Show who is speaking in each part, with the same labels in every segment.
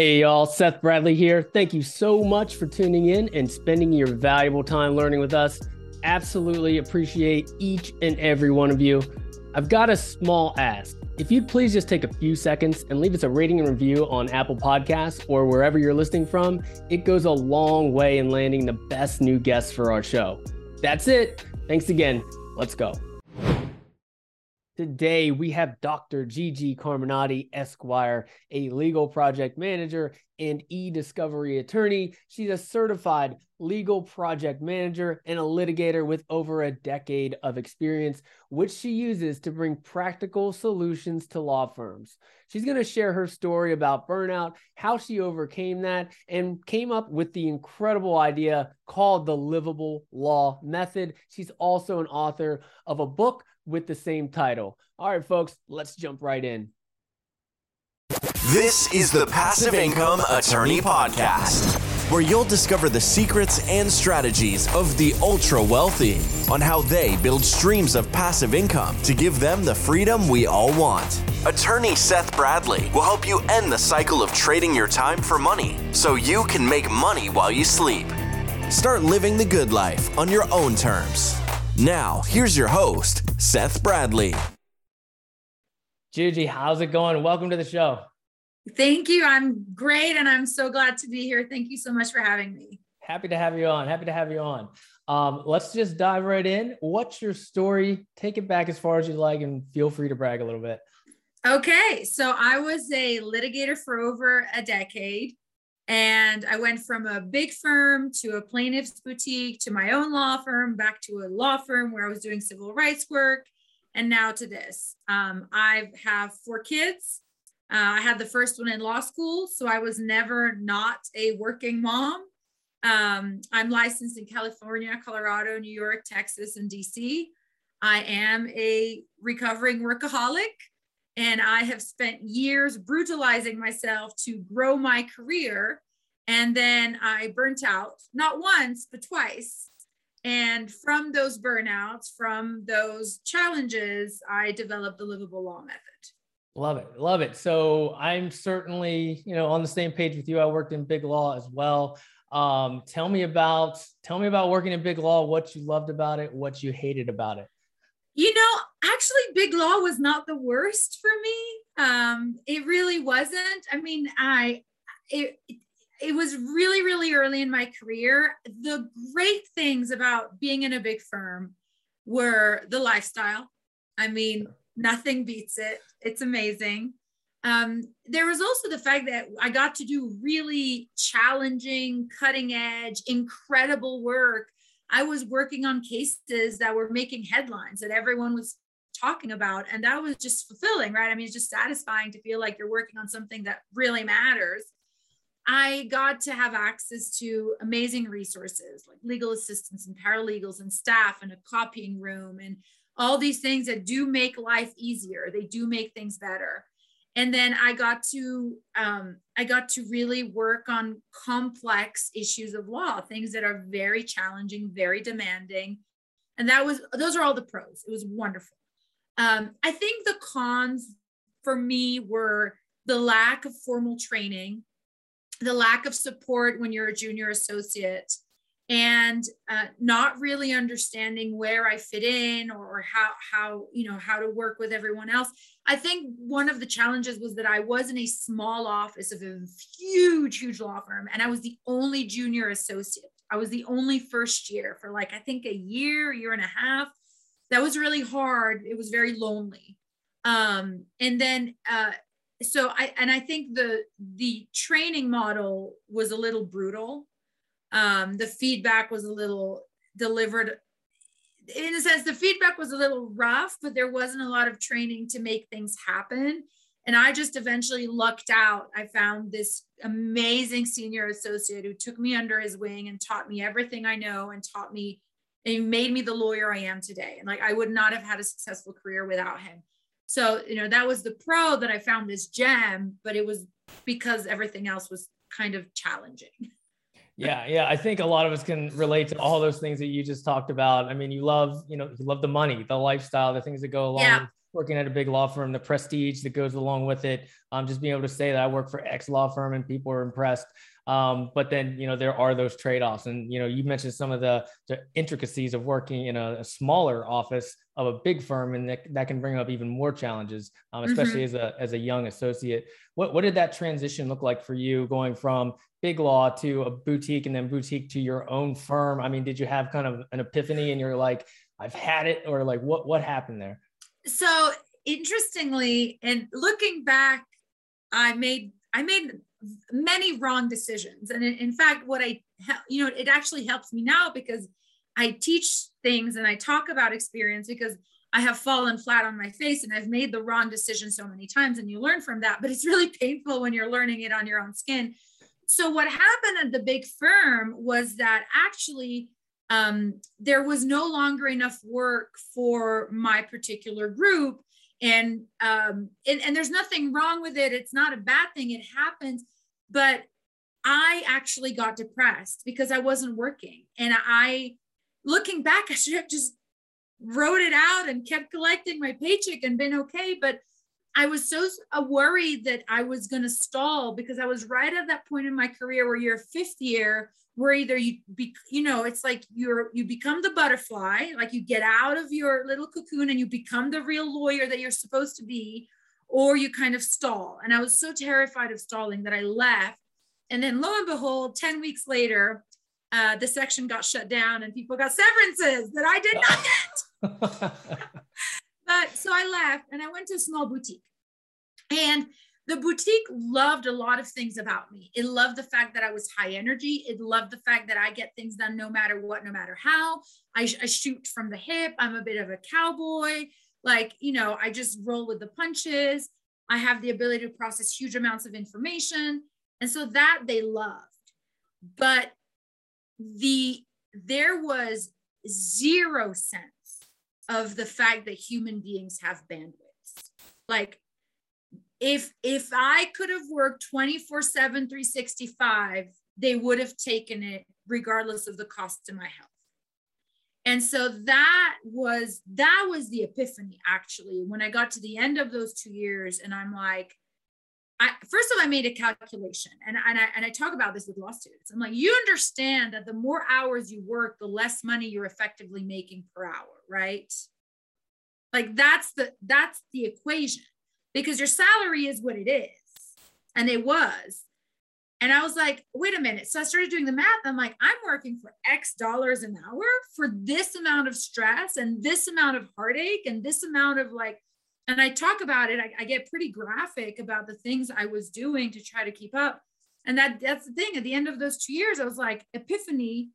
Speaker 1: Hey, y'all, Seth Bradley here. Thank you so much for tuning in and spending your valuable time learning with us. Absolutely appreciate each and every one of you. I've got a small ask. If you'd please just take a few seconds and leave us a rating and review on Apple Podcasts or wherever you're listening from, it goes a long way in landing the best new guests for our show. That's it. Thanks again. Let's go. Today, we have Dr. Giugi Carminati, Esquire, a legal project manager and e discovery attorney. She's a certified legal project manager and a litigator with over a decade of experience, which she uses to bring practical solutions to law firms. She's going to share her story about burnout, how she overcame that, and came up with the incredible idea called the livable law method. She's also an author of a book with the same title. All right, folks, let's jump right in.
Speaker 2: This is the Passive Income Attorney Podcast, where you'll discover the secrets and strategies of the ultra wealthy on how they build streams of passive income to give them the freedom we all want. Attorney Seth Bradley will help you end the cycle of trading your time for money so you can make money while you sleep. Start living the good life on your own terms. Now, here's your host, Seth Bradley.
Speaker 1: Giugi, how's it going? Welcome to the show.
Speaker 3: Thank you. I'm great and I'm so glad to be here. Thank you so much for having me.
Speaker 1: Happy to have you on. Happy to have you on. Um, let's just dive right in. What's your story? Take it back as far as you like and feel free to brag a little bit.
Speaker 3: Okay. So I was a litigator for over a decade. And I went from a big firm to a plaintiff's boutique to my own law firm, back to a law firm where I was doing civil rights work, and now to this. Um, I have four kids. Uh, I had the first one in law school, so I was never not a working mom. Um, I'm licensed in California, Colorado, New York, Texas, and DC. I am a recovering workaholic. And I have spent years brutalizing myself to grow my career. And then I burnt out, not once, but twice. And from those burnouts, from those challenges, I developed the livable law method.
Speaker 1: Love it. Love it. So I'm certainly, you know, on the same page with you. I worked in big law as well. Um, tell me about tell me about working in big law, what you loved about it, what you hated about it.
Speaker 3: You know, actually, Big Law was not the worst for me. Um, it really wasn't. I mean, I it it was really really early in my career. The great things about being in a big firm were the lifestyle. I mean, nothing beats it. It's amazing. Um, there was also the fact that I got to do really challenging, cutting edge, incredible work I was working on cases that were making headlines that everyone was talking about. And that was just fulfilling, right? I mean, it's just satisfying to feel like you're working on something that really matters. I got to have access to amazing resources like legal assistants and paralegals and staff and a copying room and all these things that do make life easier. They do make things better and then i got to um, i got to really work on complex issues of law things that are very challenging very demanding and that was those are all the pros it was wonderful um, i think the cons for me were the lack of formal training the lack of support when you're a junior associate and uh, not really understanding where I fit in or, or, how how you know how to work with everyone else. I think one of the challenges was that I was in a small office of a huge huge law firm, and I was the only junior associate. I was the only first year for like I think a year, year and a half. That was really hard. It was very lonely. Um, and then uh, so I and I think the the training model was a little brutal um, the feedback was a little delivered in a sense the feedback was a little rough but there wasn't a lot of training to make things happen and i just eventually lucked out i found this amazing senior associate who took me under his wing and taught me everything i know and taught me and he made me the lawyer i am today and like i would not have had a successful career without him so you know that was the pro that i found this gem but it was because everything else was kind of challenging
Speaker 1: Yeah, yeah. I think a lot of us can relate to all those things that you just talked about. I mean, you love, you know, you love the money, the lifestyle, the things that go along
Speaker 3: yeah.
Speaker 1: Working at a big law firm, the prestige that goes along with it, um, just being able to say that I work for X law firm and people are impressed. Um, but then, you know, there are those trade-offs. And, you know, you mentioned some of the, the intricacies of working in a, a, smaller office of a big firm, and that, that can bring up even more challenges, um, especially mm-hmm. as a, as a young associate. What, what did that transition look like for you going from big law to a boutique and then boutique to your own firm? I mean, did you have kind of an epiphany and you're like, I've had it, or like what, what happened there?
Speaker 3: So interestingly, and looking back, I made I made many wrong decisions. And in fact, what I, you know, it actually helps me now because I teach things and I talk about experience because I have fallen flat on my face and I've made the wrong decision so many times and you learn from that. But it's really painful when you're learning it on your own skin. So, what happened at the big firm was that actually um, there was no longer enough work for my particular group. And um and, and there's nothing wrong with it. It's not a bad thing. It happens. But i actually got depressed because i wasn't working. And i looking back i should have just wrote it out and kept collecting my paycheck and been okay. But i was so worried that i was going to stall because i was right at that point in my career where you're fifth year where either you be you know it's like you're you become the butterfly like you get out of your little cocoon and you become the real lawyer that you're supposed to be or you kind of stall. And i was so terrified of stalling that i left. And then lo and behold 10 weeks later uh, the section got shut down and people got severances that i did not get but so i left and i went to a small boutique and the boutique loved a lot of things about me. It loved the fact that I was high energy. It loved the fact that I get things done no matter what, no matter how. I, I shoot from the hip. I'm a bit of a cowboy. Like, you know, I just roll with the punches. I have the ability to process huge amounts of information. And so that they loved. But the there was zero sense of the fact that human beings have bandwidths. Like if if i could have worked 24 7 365 they would have taken it regardless of the cost to my health and so that was that was the epiphany actually when i got to the end of those two years and i'm like I, first of all, I made a calculation and, and, I, and I talk about this with law students. I'm like, you understand that the more hours you work, the less money you're effectively making per hour, right? Like that's the that's the equation because your salary is what it is. And it was. And I was like, wait a minute. So I started doing the math. I'm like, I'm working for X dollars an hour for this amount of stress and this amount of heartache and this amount of like, and I talk about it. I, I get pretty graphic about the things I was doing to try to keep up. And that that's the thing. At the end of those two years, I was like, epiphany.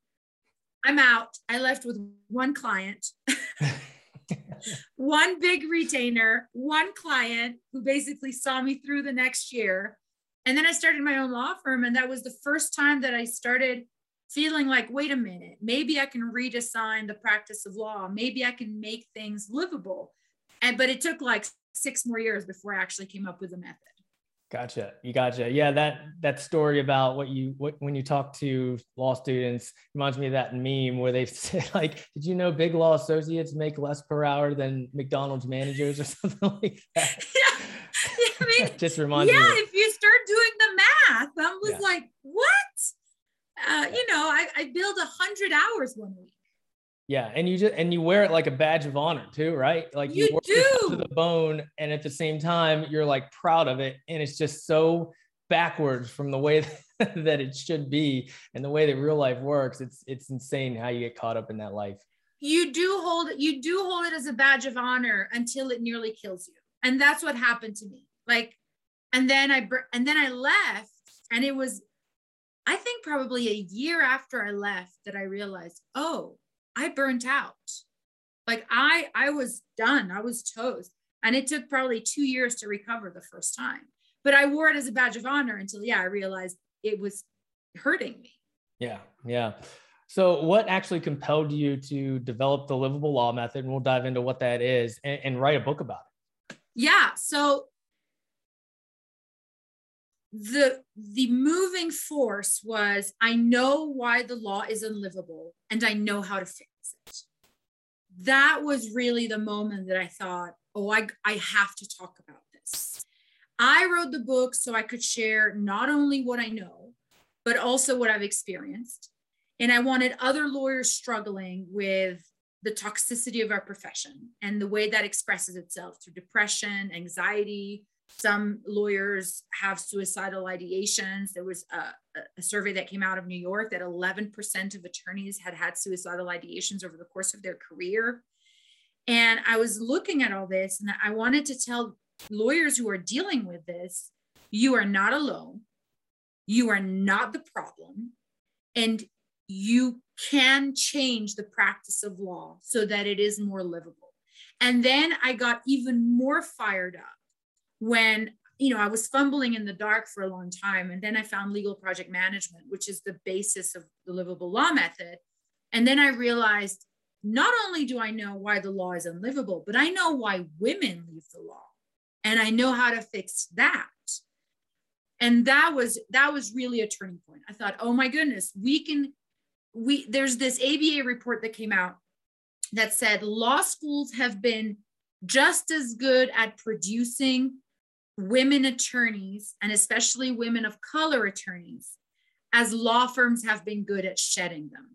Speaker 3: I'm out. I left with one client. one big retainer, one client who basically saw me through the next year. And then I started my own law firm. And that was the first time that I started feeling like, wait a minute, maybe I can redesign the practice of law. Maybe I can make things livable. And but it took like six more years before I actually came up with a method.
Speaker 1: Gotcha. You gotcha. Yeah, that that story about what you what when you talk to law students reminds me of that meme where they say like, "Did you know big law associates make less per hour than McDonald's managers or something like that?"
Speaker 3: Yeah, yeah I mean,
Speaker 1: just reminds
Speaker 3: yeah,
Speaker 1: me.
Speaker 3: Yeah, if you start doing the math, I was yeah. like, "What?" Uh, you know, I I billed a hundred hours one week.
Speaker 1: Yeah, and you just and you wear it like a badge of honor too, right? Like
Speaker 3: you, you do
Speaker 1: to the bone, and at the same time, you're like proud of it, and it's just so backwards from the way that it should be and the way that real life works. It's it's insane how you get caught up in that life.
Speaker 3: You do hold it. You do hold it as a badge of honor until it nearly kills you, and that's what happened to me. Like, and then I and then I left, and it was, I think probably a year after I left that I realized, oh I burnt out. Like I I was done. I was toast. And it took probably two years to recover the first time. But I wore it as a badge of honor until yeah, I realized it was hurting me.
Speaker 1: Yeah, yeah. So, what actually compelled you to develop the livable law method? And we'll dive into what that is and, and write a book about it.
Speaker 3: Yeah. So, the the moving force was i know why the law is unlivable and i know how to fix it that was really the moment that I thought, oh, I, I have to talk about this. I wrote the book so I could share not only what I know, but also what I've experienced. And I wanted other lawyers struggling with the toxicity of our profession and the way that expresses itself through depression, anxiety. Some lawyers have suicidal ideations. There was a, a survey that came out of New York that 11% of attorneys had had suicidal ideations over the course of their career. And I was looking at all this and I wanted to tell lawyers who are dealing with this you are not alone. You are not the problem. And you can change the practice of law so that it is more livable. And then I got even more fired up when you know I was fumbling in the dark for a long time and then I found legal project management which is the basis of the livable law method. And then I realized not only do I know why the law is unlivable but I know why women leave the law and I know how to fix that. And that was that was really a turning point. I thought oh my goodness we can we there's this ABA report that came out that said law schools have been just as good at producing women attorneys and especially women of color attorneys as law firms have been good at shedding them.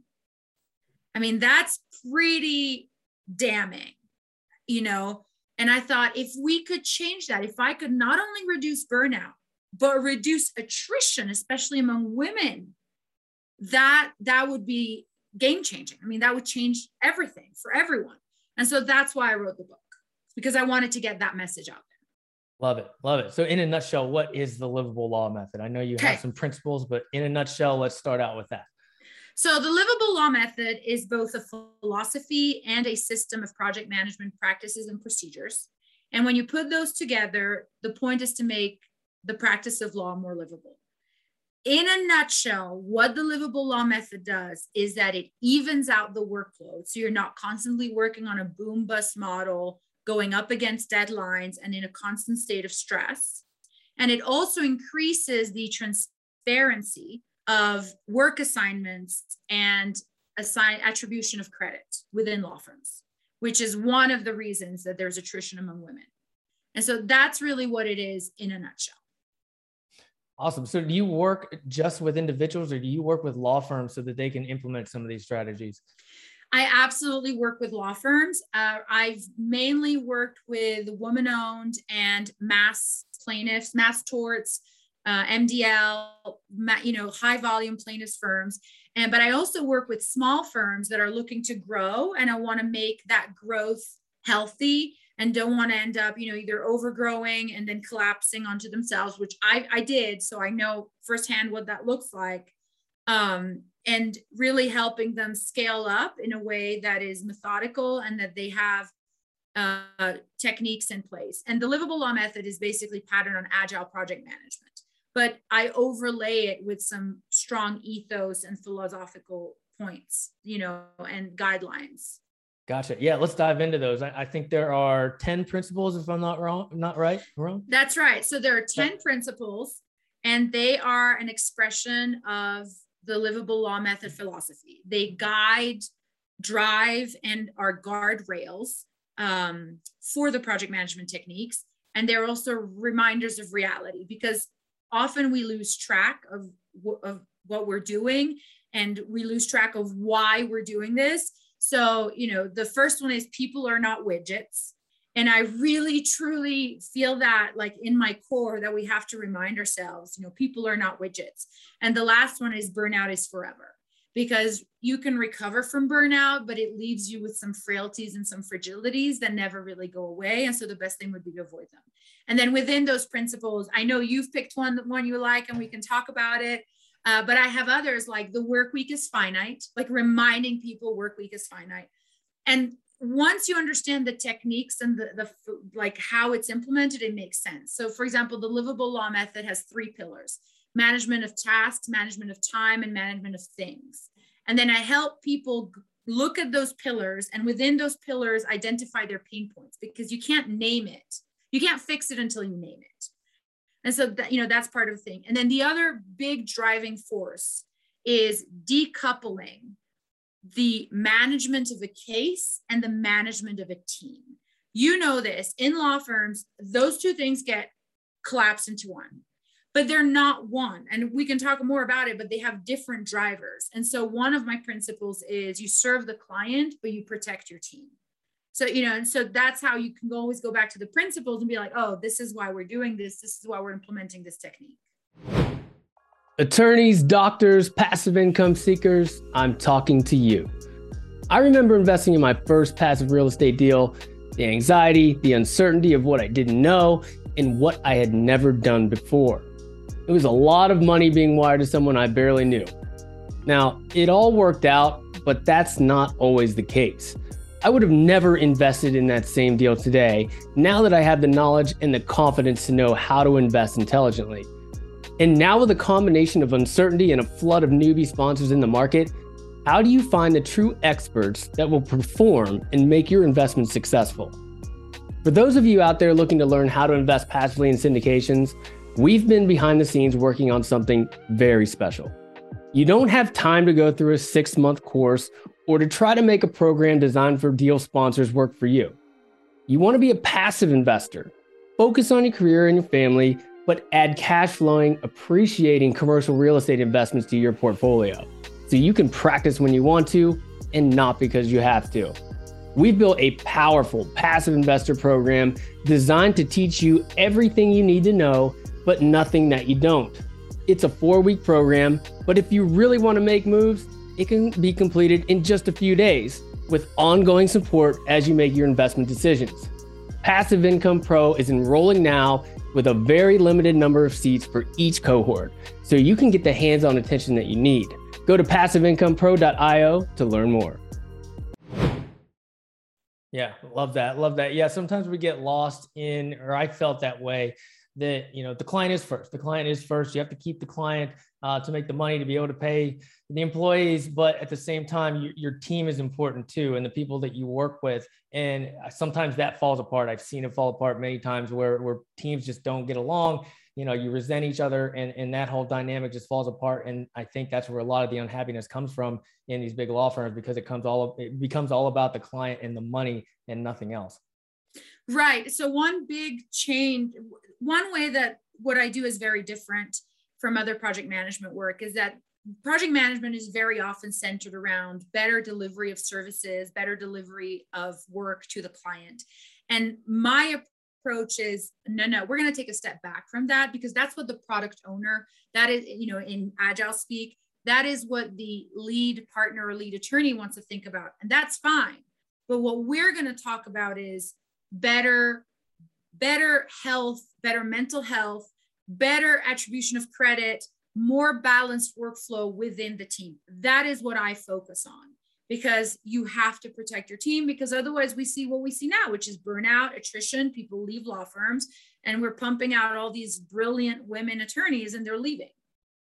Speaker 3: I mean, that's pretty damning, you know. And I thought if we could change that, if I could not only reduce burnout, but reduce attrition, especially among women, that that would be game changing. I mean, that would change everything for everyone. And so that's why I wrote the book because I wanted to get that message out.
Speaker 1: Love it. Love it. So in a nutshell, what is the livable law method? I know you okay. have some principles, but in a nutshell, let's start out with that.
Speaker 3: So the livable law method is both a philosophy and a system of project management practices and procedures. And when you put those together, the point is to make the practice of law more livable in a nutshell, what the livable law method does is that it evens out the workload. So you're not constantly working on a boom bust model, going up against deadlines and in a constant state of stress. And it also increases the transparency of work assignments and assign attribution of credit within law firms, which is one of the reasons that there's attrition among women. And so that's really what it is in a nutshell.
Speaker 1: Awesome. So do you work just with individuals or do you work with law firms so that they can implement some of these strategies?
Speaker 3: I absolutely work with law firms. Uh, I've mainly worked with woman owned and mass plaintiffs, mass torts, uh, MDL, you know, high volume plaintiffs firms. And but I also work with small firms that are looking to grow and I want to make that growth healthy and don't want to end up, you know, either overgrowing and then collapsing onto themselves, which I, I did. So I know firsthand what that looks like. Um, and really helping them scale up in a way that is methodical and that they have uh, techniques in place. And the livable law method is basically patterned on agile project management, but I overlay it with some strong ethos and philosophical points, you know, and guidelines.
Speaker 1: Gotcha. Yeah, let's dive into those. I, I, think there are 10 principles, if I'm not wrong, not right, wrong.
Speaker 3: That's right. So there are 10 principles, and they are an expression of the livable law method philosophy. They guide, drive, and are guardrails um, for the project management techniques. And they're also reminders of reality because often we lose track of, of what we're doing and we lose track of why we're doing this so, you know, the first one is people are not widgets. And I really truly feel that like in my core that we have to remind ourselves, you know, people are not widgets. And the last one is burnout is forever because you can recover from burnout, but it leaves you with some frailties and some fragilities that never really go away. And so the best thing would be to avoid them. And then within those principles, I know you've picked one, one you like, and we can talk about it. Uh, but I have others like the work week is finite, like reminding people work week is finite. And once you understand the techniques and the, the like how it's implemented, it makes sense. So for example, the livable law method has three pillars, management of tasks, management of time, and management of things. And then I help people look at those pillars and within those pillars, identify their pain points because you can't name it. You can't fix it until you name it. And so that, you know, that's part of the thing. And then the other big driving force is decoupling the management of a case and the management of a team. You know this in law firms, those two things get collapsed into one, but they're not one. And we can talk more about it, but they have different drivers. And so, one of my principles is you serve the client, but you protect your team. So, you know, and so that's how you can always go back to the principles and be like, oh, this is why we're doing this. This is why we're implementing this technique.
Speaker 1: Attorneys, doctors, passive income seekers, I'm talking to you. I remember investing in my first passive real estate deal, the anxiety, the uncertainty of what I didn't know, and what I had never done before. It was a lot of money being wired to someone I barely knew. Now, it all worked out, but that's not always the case. I would have never invested in that same deal today now that I have the knowledge and the confidence to know how to invest intelligently. And now, with a combination of uncertainty and a flood of newbie sponsors in the market, how do you find the true experts that will perform and make your investment successful? For those of you out there looking to learn how to invest passively in syndications, we've been behind the scenes working on something very special. You don't have time to go through a six month course or to try to make a program designed for deal sponsors work for you. You want to be a passive investor. Focus on your career and your family, but add cash flowing, appreciating commercial real estate investments to your portfolio so you can practice when you want to and not because you have to. We've built a powerful passive investor program designed to teach you everything you need to know, but nothing that you don't. It's a four week program, but if you really want to make moves, it can be completed in just a few days with ongoing support as you make your investment decisions. Passive Income Pro is enrolling now with a very limited number of seats for each cohort, so you can get the hands on attention that you need. Go to passiveincomepro.io to learn more. Yeah, love that. Love that. Yeah, sometimes we get lost in, or I felt that way that you know the client is first the client is first you have to keep the client uh, to make the money to be able to pay the employees but at the same time you, your team is important too and the people that you work with and sometimes that falls apart i've seen it fall apart many times where where teams just don't get along you know you resent each other and and that whole dynamic just falls apart and i think that's where a lot of the unhappiness comes from in these big law firms because it comes all it becomes all about the client and the money and nothing else
Speaker 3: Right. So one big change, one way that what I do is very different from other project management work is that project management is very often centered around better delivery of services, better delivery of work to the client. And my approach is no, no, we're going to take a step back from that because that's what the product owner, that is, you know, in agile speak, that is what the lead partner or lead attorney wants to think about. And that's fine. But what we're going to talk about is better better health better mental health better attribution of credit more balanced workflow within the team that is what i focus on because you have to protect your team because otherwise we see what we see now which is burnout attrition people leave law firms and we're pumping out all these brilliant women attorneys and they're leaving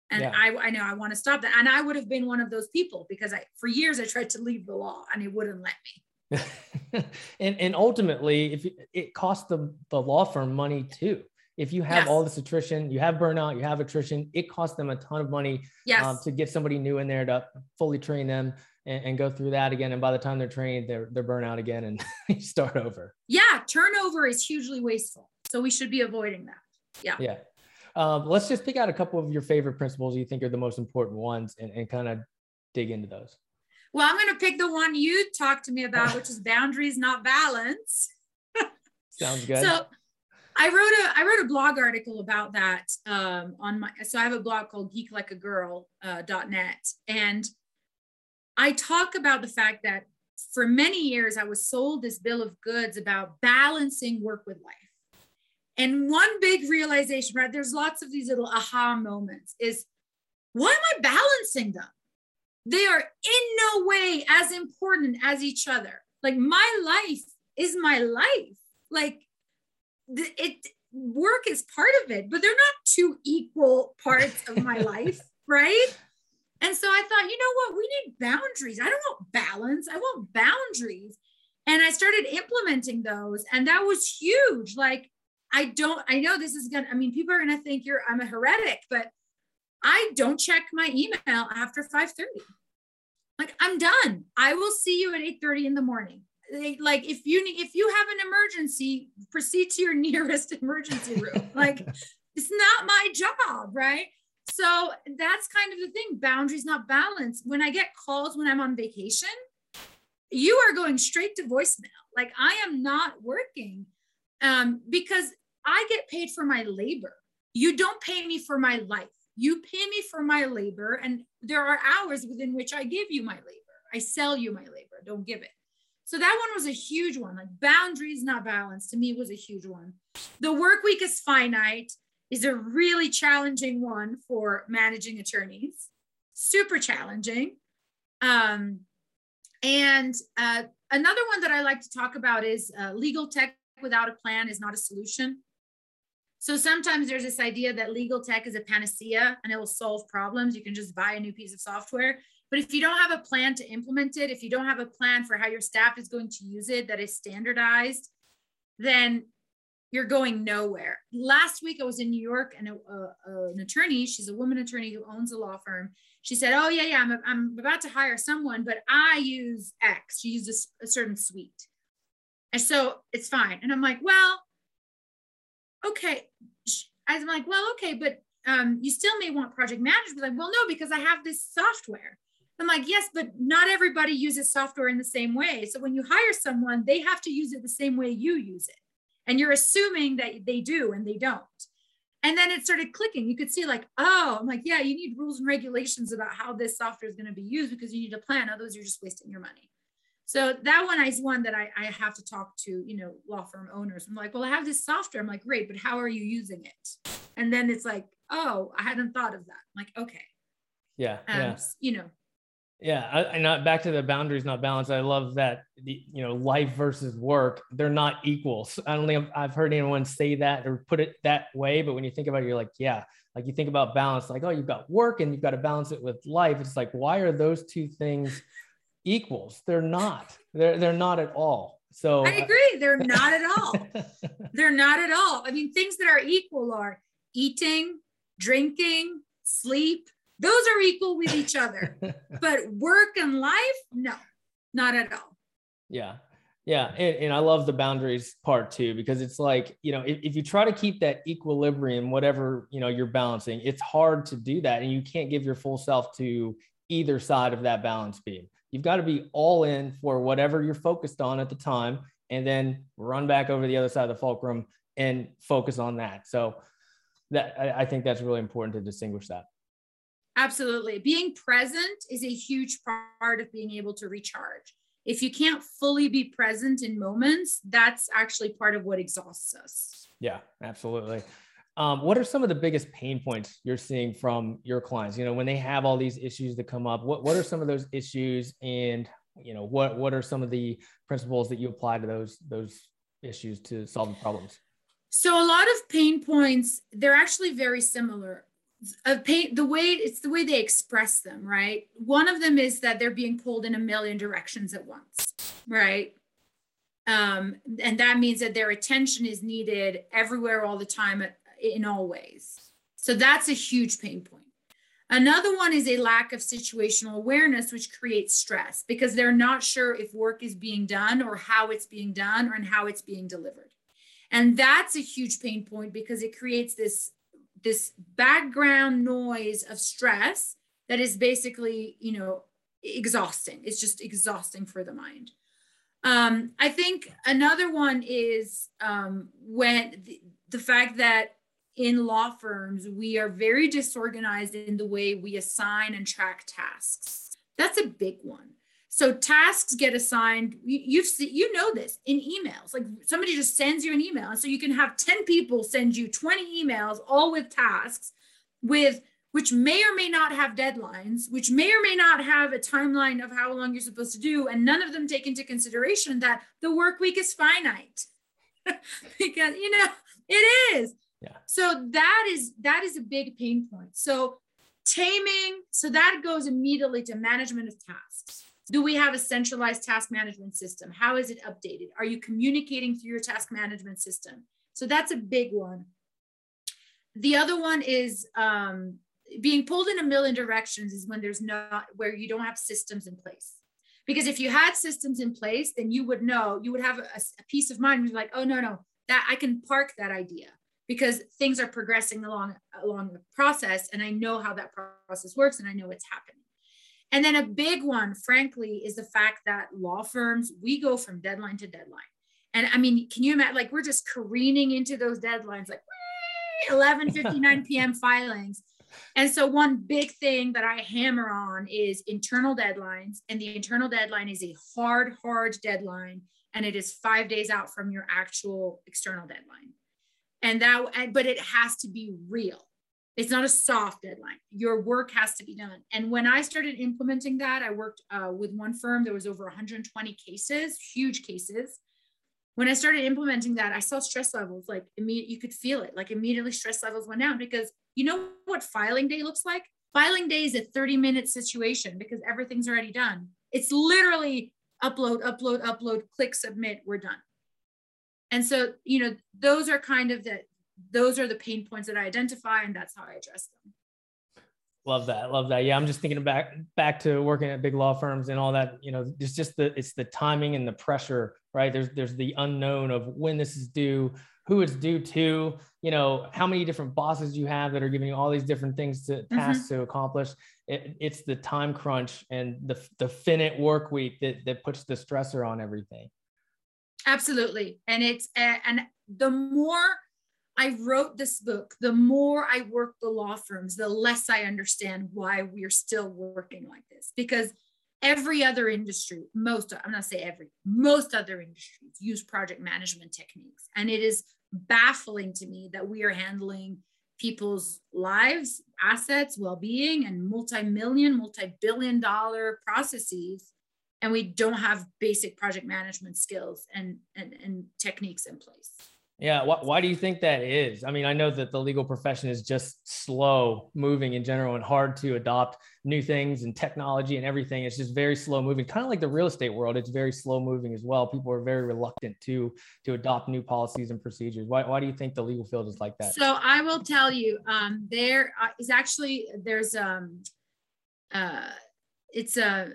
Speaker 3: and yeah. I, I know i want to stop that and i would have been one of those people because i for years i tried to leave the law and it wouldn't let me
Speaker 1: and and ultimately, if it costs the the law firm money too. If you have yes. all this attrition, you have burnout, you have attrition, it costs them a ton of money um,
Speaker 3: yes. um,
Speaker 1: to get somebody new in there to fully train them and, and, go through that again. And by the time they're trained, they're they're burnout again and you start over.
Speaker 3: Yeah, turnover is hugely wasteful. So we should be avoiding that. Yeah.
Speaker 1: Yeah. Um, let's just pick out a couple of your favorite principles you think are the most important ones and, and kind of dig into those.
Speaker 3: Well, I'm going to pick the one you talked to me about, which is boundaries, not balance.
Speaker 1: Sounds good.
Speaker 3: So I wrote a I wrote a blog article about that um, on my so I have a blog called geeklikeagirl.net uh, and I talk about the fact that for many years I was sold this bill of goods about balancing work with life. And one big realization, right? There's lots of these little aha moments is why am I balancing them? They are in no way as important as each other. Like my life is my life. Like it work is part of it, but they're not two equal parts of my life, right? And so I thought, you know what? We need boundaries. I don't want balance. I want boundaries. And I started implementing those, and that was huge. Like, I don't, I know this is gonna, I mean, people are gonna think you're I'm a heretic, but I don't check my email after 5:30. like i'm done i will see you at 8 30 in the morning like if you need if you have an emergency proceed to your nearest emergency room. Like it's not my job right? So that's kind of the thing boundaries not balance. When i get calls when i'm on vacation you are going straight to voicemail. Like i am not working um, because i get paid for my labor. You don't pay me for my life. You pay me for my labor and there are hours within which i give you my labor. I sell you my labor. Don't give it so that one was a huge one. Like boundaries not balanced to me was a huge one. The work week is finite is a really challenging one for managing attorneys. Super challenging. Um, and uh, another one that I like to talk about is uh, legal tech without a plan is not a solution. So sometimes there's this idea that legal tech is a panacea and it will solve problems. You can just buy a new piece of software. But if you don't have a plan to implement it, if you don't have a plan for how your staff is going to use it that is standardized, then you're going nowhere. Last week I was in New York and a, a, an attorney, she's a woman attorney who owns a law firm. She said, Oh, yeah, yeah, I'm, I'm about to hire someone, but I use X. She uses a, a certain suite. And so it's fine. And I'm like, Well, okay. I'm like, Well, okay, but um, you still may want project management. Like, well, no, because I have this software. I'm like, yes, but not everybody uses software in the same way. So when you hire someone, they have to use it the same way you use it. And you're assuming that they do and they don't. And then it started clicking. You could see, like, oh, I'm like, yeah, you need rules and regulations about how this software is going to be used because you need a plan. Otherwise, you're just wasting your money. So that one is one that I, I have to talk to, you know, law firm owners. I'm like, well, I have this software. I'm like, great, but how are you using it? And then it's like, oh, I hadn't thought of that. I'm like, okay.
Speaker 1: Yeah. Um, yeah.
Speaker 3: You know,
Speaker 1: yeah, I, and not back to the boundaries not balanced. I love that the you know life versus work they're not equals. I don't think I've heard anyone say that or put it that way. But when you think about it, you're like, yeah, like you think about balance, like oh, you've got work and you've got to balance it with life. It's like why are those two things equals? They're not. They're they're not at all. So
Speaker 3: I uh, agree. They're not at all. they're not at all. I mean, things that are equal are eating, drinking, sleep, those are equal with each other. but work and life, no, not at all.
Speaker 1: Yeah. Yeah. And, and I love the boundaries part too, because it's like, you know, if, if you try to keep that equilibrium, whatever, you know, you're balancing, it's hard to do that. And you can't give your full self to either side of that balance beam. You've got to be all in for whatever you're focused on at the time and then run back over the other side of the fulcrum and focus on that. So that I, I think that's really important to distinguish that.
Speaker 3: Absolutely. Being present is a huge part of being able to recharge. If you can't fully be present in moments, that's actually part of what exhausts us.
Speaker 1: Yeah, absolutely. Um, what are some of the biggest pain points you're seeing from your clients? You know, when they have all these issues that come up, what, what are some of those issues and, you know, what, what are some of the principles that you apply to those, those issues to solve the problems?
Speaker 3: So a lot of pain points, they're actually very similar a pain the way it's the way they express them right? One of them is that they're being pulled in a million directions at once right? Um, and that means that their attention is needed everywhere all the time in all ways. So that's a huge pain point. Another one is a lack of situational awareness which creates stress because they're not sure if work is being done or how it's being done or and how it's being delivered. And that's a huge pain point because it creates this this background noise of stress that is basically, you know, exhausting. It's just exhausting for the mind. Um, I think another one is um, when the, the fact that in law firms, we are very disorganized in the way we assign and track tasks. That's a big one. So tasks get assigned. You, have you know this in emails. Like somebody just sends you an email, and so you can have ten people send you twenty emails, all with tasks, with which may or may not have deadlines, which may or may not have a timeline of how long you're supposed to do, and none of them take into consideration that the work week is finite, because you know it is.
Speaker 1: Yeah.
Speaker 3: So that is that is a big pain point. So taming. So that goes immediately to management of tasks do we have a centralized task management system? How is it updated? Are you communicating through your task management system? So that's a big one. The other one is um, being pulled in a million directions is when there's not where you don't have systems in place because if you had systems in place then you would know you would have a, a peace of mind you're like oh no no that i can park that idea because things are progressing along along the process and i know how that process works and i know what's happening and then a big one frankly is the fact that law firms we go from deadline to deadline. And i mean can you imagine like we're just careening into those deadlines like 11 59 p.m filings. And so one big thing that i hammer on is internal deadlines and the internal deadline is a hard hard deadline and it is five days out from your actual external deadline. And that but it has to be real it's not a soft deadline. Your work has to be done. And when i started implementing that i worked uh, with one firm there was over 120 cases huge cases. When i started implementing that i saw stress levels like immediate you could feel it like immediately stress levels went down because you know what filing day looks like? Filing day is a 30 minute situation because everything's already done. It's literally upload upload upload click submit we're done. And so, you know, those are kind of the those are the pain points that I identify, and that's how I address them.
Speaker 1: Love that. Love that. Yeah, I'm just thinking back back to working at big law firms and all that. You know, it's just the it's the timing and the pressure, right? There's there's the unknown of when this is due, who it's due to, you know, how many different bosses you have that are giving you all these different things to mm-hmm. tasks mm-hmm. to accomplish. It, it's the time crunch and the the finite work week that that puts the stressor on everything.
Speaker 3: Absolutely. And it's, and the more I wrote this book, the more I work the law firms, the less I understand why we're still working like this. Because every other industry, most, I'm not say every, most other industries use project management techniques. And it is baffling to me that we are handling people's lives, assets, well being, and multi million, multi billion dollar processes and we don't have basic project management skills and, and, and techniques in place.
Speaker 1: Yeah. Why, why do you think that is? I mean, I know that the legal profession is just slow moving in general and hard to adopt new things and technology and everything. It's just very slow moving, kind of like the real estate world. It's very slow moving as well. People are very reluctant to, to adopt new policies and procedures. Why, why do you think the legal field is like that?
Speaker 3: So I will tell you, um, there uh, actually, there's, um, uh, it's a,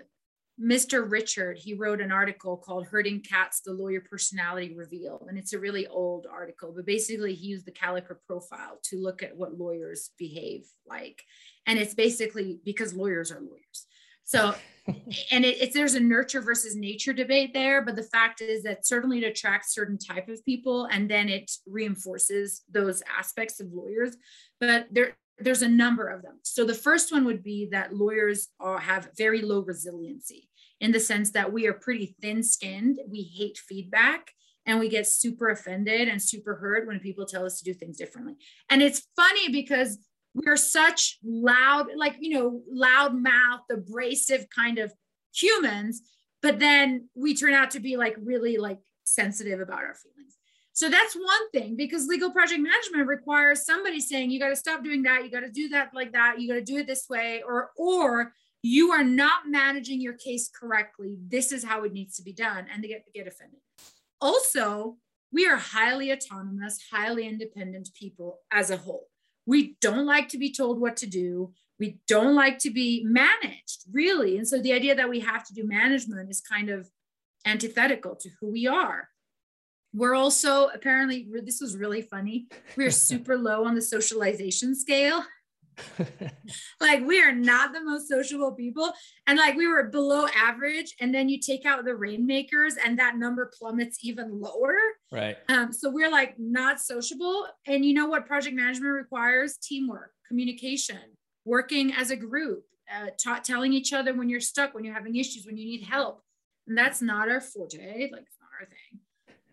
Speaker 3: Mr. Richard, he wrote an article called Herding Cats, the Lawyer Personality Reveal. And it's a really old article, but basically he used the Caliper profile to look at what lawyers behave like. And it's basically because lawyers are lawyers. So, and it, it's there's a nurture versus nature debate there, but the fact is that certainly it attracts certain type of people, and then it reinforces those aspects of lawyers. But there, there's a number of them. So the first one would be that lawyers are, have very low resiliency in the sense that we are pretty thin skinned. We hate feedback and we get super offended and super hurt when people tell us to do things differently. And it's funny because we're such loud, like, you know, loud mouth, abrasive kind of humans, but then we turn out to be like really like sensitive about our feelings. So that's one thing because legal project management requires somebody saying you got to stop doing that, you got to do that like that, you got to do it this way or or you are not managing your case correctly. This is how it needs to be done and they get get offended. Also, we are highly autonomous, highly independent people as a whole. We don't like to be told what to do. We don't like to be managed, really. And so the idea that we have to do management is kind of antithetical to who we are. We're also apparently, this was really funny. We're super low on the socialization scale. like we are not the most sociable people. And like we were below average and then you take out the rainmakers and that number plummets even lower.
Speaker 1: Right.
Speaker 3: Um, so we're like not sociable. And you know what project management requires? Teamwork communication working as a group uh, ta- telling each other when you're stuck when you're having issues when you need help. And that's not our forte. Like it's not our thing.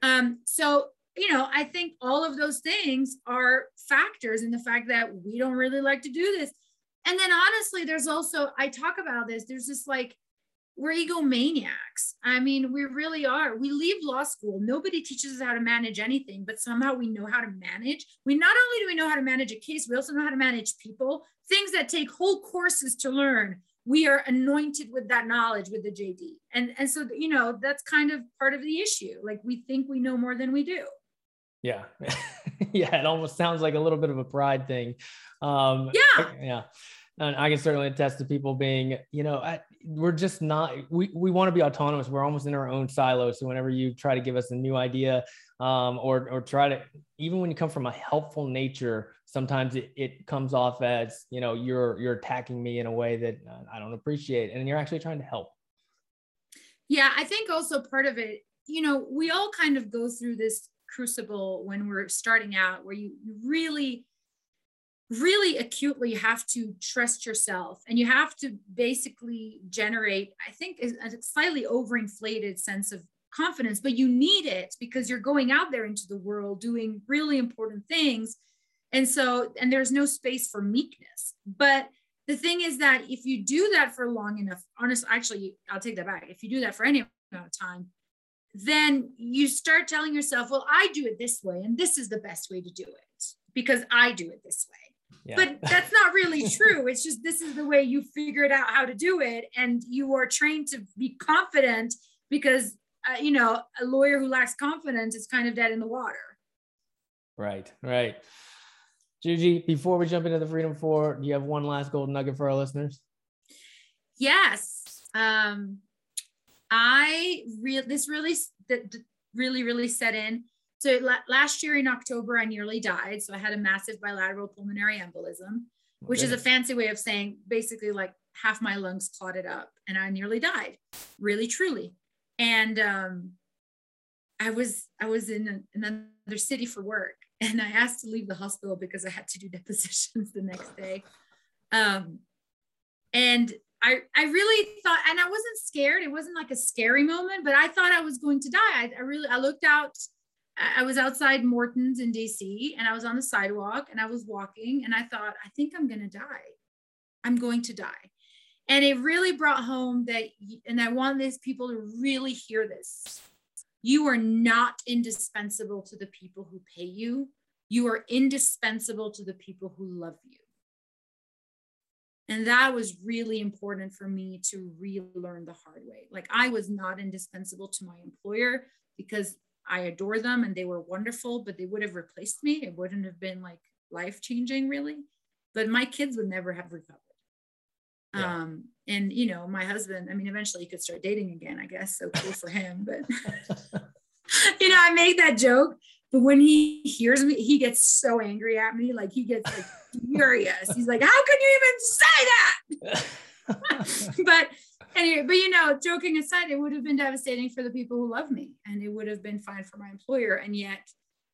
Speaker 3: Um, so, you know, I think all of those things are factors in the fact that we don't really like to do this. And then honestly, there's also, I talk about this, there's this like, we're egomaniacs. I mean, we really are. We leave law school. Nobody teaches us how to manage anything, but somehow we know how to manage. We not only do we know how to manage a case, we also know how to manage people, things that take whole courses to learn we are anointed with that knowledge with the JD. And, and so, you know, that's kind of part of the issue. Like we think we know more than we do.
Speaker 1: Yeah. yeah. It almost sounds like a little bit of a pride thing. Um,
Speaker 3: yeah.
Speaker 1: Yeah. and I can certainly attest to people being, you know, I, we're just not, we, we want to be autonomous. We're almost in our own silo. So whenever you try to give us a new idea um, or, or try to, even when you come from a helpful nature, sometimes it, it comes off as, you know, you're, you're attacking me in a way that I don't appreciate. And you're actually trying to help.
Speaker 3: Yeah. I think also part of it, you know, we all kind of go through this crucible when we're starting out where you really really acutely have to trust yourself and you have to basically generate i think a slightly overinflated sense of confidence but you need it because you're going out there into the world doing really important things. And so and there's no space for meekness. But the thing is that if you do that for long enough honest actually i'll take that back. If you do that for any amount of time then you start telling yourself well i do it this way and this is the best way to do it because i do it this way yeah. But that's not really true. It's just this is the way you figured out how to do it. And you are trained to be confident because, uh, you know, a lawyer who lacks confidence is kind of dead in the water.
Speaker 1: Right, right. Giugi, before we jump into the Freedom Four, do you have one last golden nugget for our listeners?
Speaker 3: Yes. Um, I real this really, really, really set in so last year in October, I nearly died. So I had a massive bilateral pulmonary embolism, which okay. is a fancy way of saying basically like half my lungs clotted up and I nearly died, really, truly. And um, I was I was in another city for work, and I asked to leave the hospital because I had to do depositions the next day. Um, and I I really thought, and I wasn't scared. It wasn't like a scary moment, but I thought I was going to die. I, I really I looked out I was outside Morton's in DC and I was on the sidewalk and I was walking and I thought, I think I'm going to die. I'm going to die. And it really brought home that, and I want these people to really hear this. You are not indispensable to the people who pay you. You are indispensable to the people who love you. And that was really important for me to relearn the hard way. Like I was not indispensable to my employer because I adore them and they were wonderful, but they would have replaced me. It wouldn't have been like life changing, really. But my kids would never have recovered. Yeah. Um, and you know, my husband, I mean, eventually he could start dating again, I guess. So cool for him. But you know, I make that joke, but when he hears me, he gets so angry at me. Like he gets like furious. He's like, How can you even say that? but anyway, but you know, joking aside, it would have been devastating for the people who love me, and it would have been fine for my employer. And yet,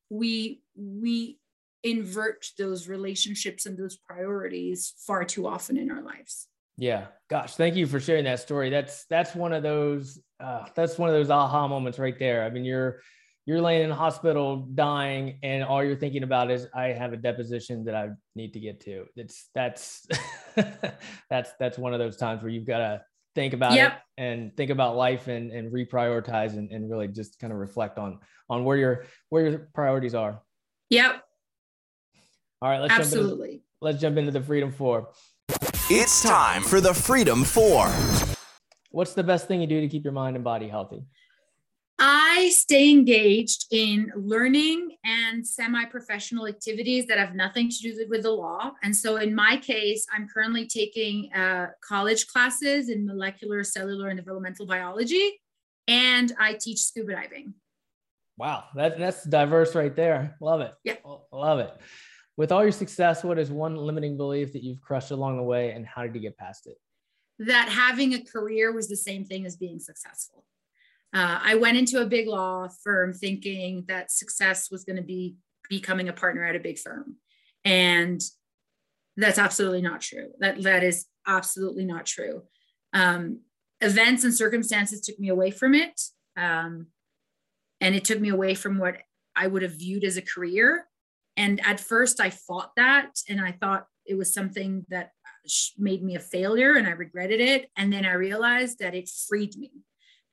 Speaker 3: we we invert those relationships and those priorities far too often in our lives.
Speaker 1: Yeah, gosh, thank you for sharing that story. That's that's one of those uh, that's one of those aha moments right there. I mean, you're you're laying in the hospital dying and all you're thinking about is i have a deposition that i need to get to. It's that's that's that's one of those times where you've got to think about yep. it and think about life and, and reprioritize and, and really just kind of reflect on on where your where your priorities are.
Speaker 3: Yep.
Speaker 1: All right let's absolutely jump into, let's jump into the freedom four.
Speaker 2: It's time for the freedom four.
Speaker 1: What's the best thing you do to keep your mind and body healthy
Speaker 3: I stay engaged in learning and semi professional activities that have nothing to do with the law. And so, in my case, I'm currently taking uh, college classes in molecular, cellular, and developmental biology, and I teach scuba diving.
Speaker 1: Wow, that, that's diverse right there. Love it.
Speaker 3: Yeah.
Speaker 1: Love it. With all your success, what is one limiting belief that you've crushed along the way, and how did you get past it?
Speaker 3: That having a career was the same thing as being successful. Uh, I went into a big law firm thinking that success was going to be becoming a partner at a big firm. And that's absolutely not true. That, that is absolutely not true. Um, events and circumstances took me away from it. Um, and it took me away from what I would have viewed as a career. And at first, I fought that and I thought it was something that made me a failure and I regretted it. And then I realized that it freed me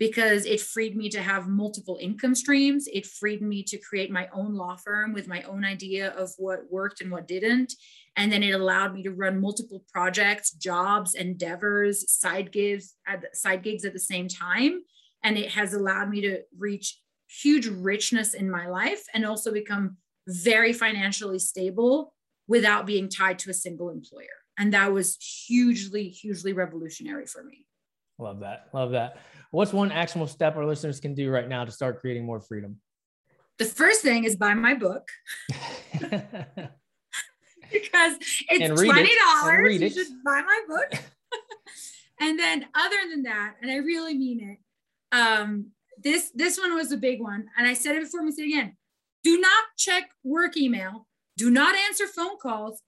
Speaker 3: because it freed me to have multiple income streams. It freed me to create my own law firm with my own idea of what worked and what didn't. And then it allowed me to run multiple projects, jobs, endeavors, side gigs at side gigs at the same time. And it has allowed me to reach huge richness in my life and also become very financially stable without being tied to a single employer. And that was hugely, hugely revolutionary for me.
Speaker 1: Love that. Love that. What's one actionable step our listeners can do right now to start creating more freedom?
Speaker 3: The first thing is buy my book. because it's twenty dollars. You should buy my book. and then other than that, and I really mean it, um, this this one was a big one. And I said it before, me say it again. Do not check work email. Do not answer phone calls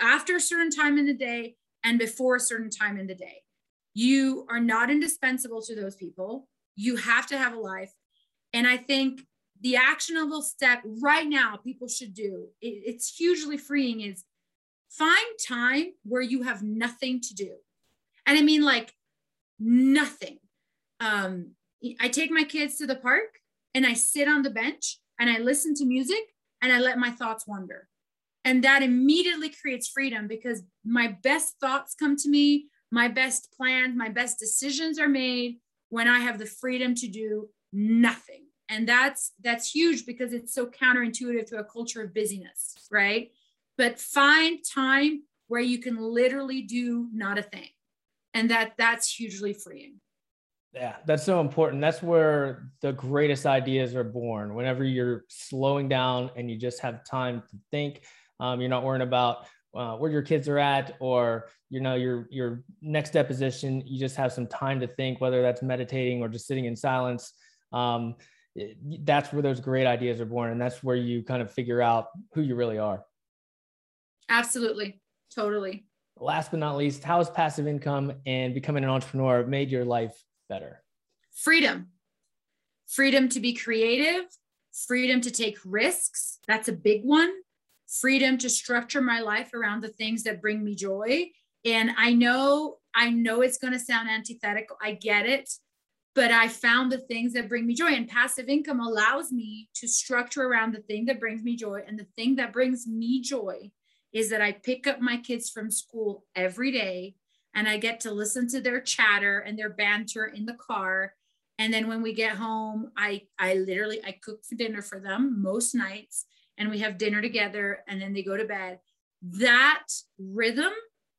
Speaker 3: after a certain time in the day and before a certain time in the day. You are not indispensable to those people. You have to have a life. And I think the actionable step right now people should do, it, it's hugely freeing, is find time where you have nothing to do. And I mean, like, nothing. Um, I take my kids to the park and I sit on the bench and I listen to music and I let my thoughts wander. And that immediately creates freedom because my best thoughts come to me, my best plans, my best decisions are made when I have the freedom to do nothing. And that's that's huge because it's so counterintuitive to a culture of busyness, right? But find time where you can literally do not a thing. And that that's hugely freeing.
Speaker 1: Yeah, that's so important. That's where the greatest ideas are born. Whenever you're slowing down and you just have time to think, um, you're not worrying about uh, where your kids are at or you know your your next deposition. You just have some time to think, whether that's meditating or just sitting in silence. Um, that's where those great ideas are born, and that's where you kind of figure out who you really are.
Speaker 3: Absolutely, totally.
Speaker 1: Last but not least, how has passive income and becoming an entrepreneur made your life better?
Speaker 3: Freedom. Freedom to be creative, freedom to take risks. That's a big one. Freedom to structure my life around the things that bring me joy. And I know, I know it's going to sound antithetical. I get it. But I found the things that bring me joy, and passive income allows me to structure around the thing that brings me joy. And the thing that brings me joy is that I pick up my kids from school every day and I get to listen to their chatter and their banter in the car. And then when we get home, I I literally I cook for dinner for them most nights and we have dinner together and then they go to bed. That rhythm,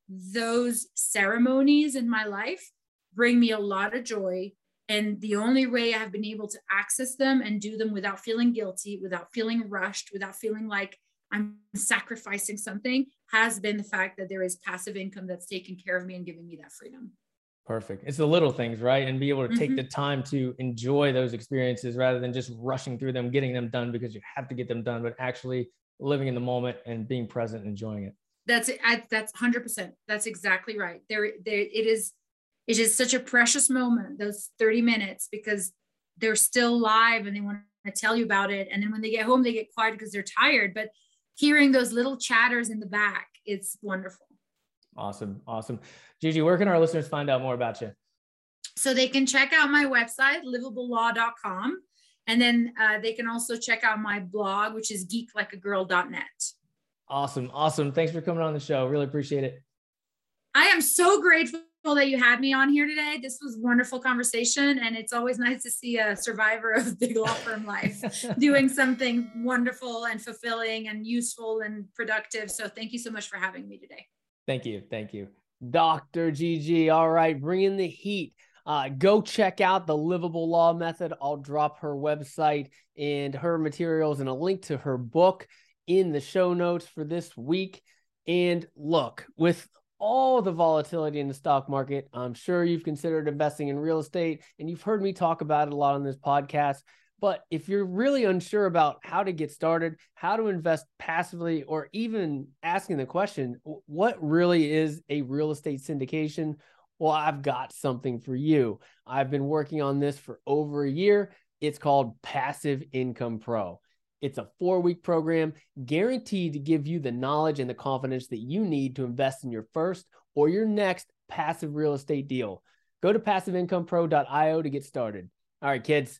Speaker 3: those ceremonies in my life bring me a lot of joy. And the only way I've been able to access them and do them without feeling guilty, without feeling rushed, without feeling like I'm sacrificing something has been the fact that there is passive income that's taking care of me and giving me that freedom.
Speaker 1: Perfect. It's the little things, right? And be able to mm-hmm. take the time to enjoy those experiences rather than just rushing through them, getting them done because you have to get them done, but actually living in the moment and being present and enjoying it.
Speaker 3: That's it. I, that's 100%. That's exactly right. There, there, it is, it is such a precious moment, those 30 minutes, because they're still live and they want to tell you about it. And then when they get home, they get quiet because they're tired. But hearing those little chatters in the back, it's wonderful.
Speaker 1: Awesome. Awesome. Giugi, where can our listeners find out more about you?
Speaker 3: So they can check out my website, livablelaw.com. And then uh, they can also check out my blog, which is geeklikeagirl.net.
Speaker 1: Awesome. Awesome. Thanks for coming on the show. Really appreciate it.
Speaker 3: I am so grateful that you had me on here today. This was wonderful conversation, and it's always nice to see a survivor of big law firm life doing something wonderful and fulfilling and useful and productive. So, thank you so much for having me today.
Speaker 1: Thank you. Thank you. Dr. Giugi. All right, bringing the heat. Uh, go check out the livable law method. I'll drop her website and her materials and a link to her book in the show notes for this week. And look, with all the volatility in the stock market. I'm sure you've considered investing in real estate and you've heard me talk about it a lot on this podcast. But if you're really unsure about how to get started, how to invest passively, or even asking the question, what really is a real estate syndication? Well, I've got something for you. I've been working on this for over a year. It's called Passive Income Pro. It's a four week program guaranteed to give you the knowledge and the confidence that you need to invest in your first or your next passive real estate deal. Go to passiveincomepro.io to get started. All right, kids,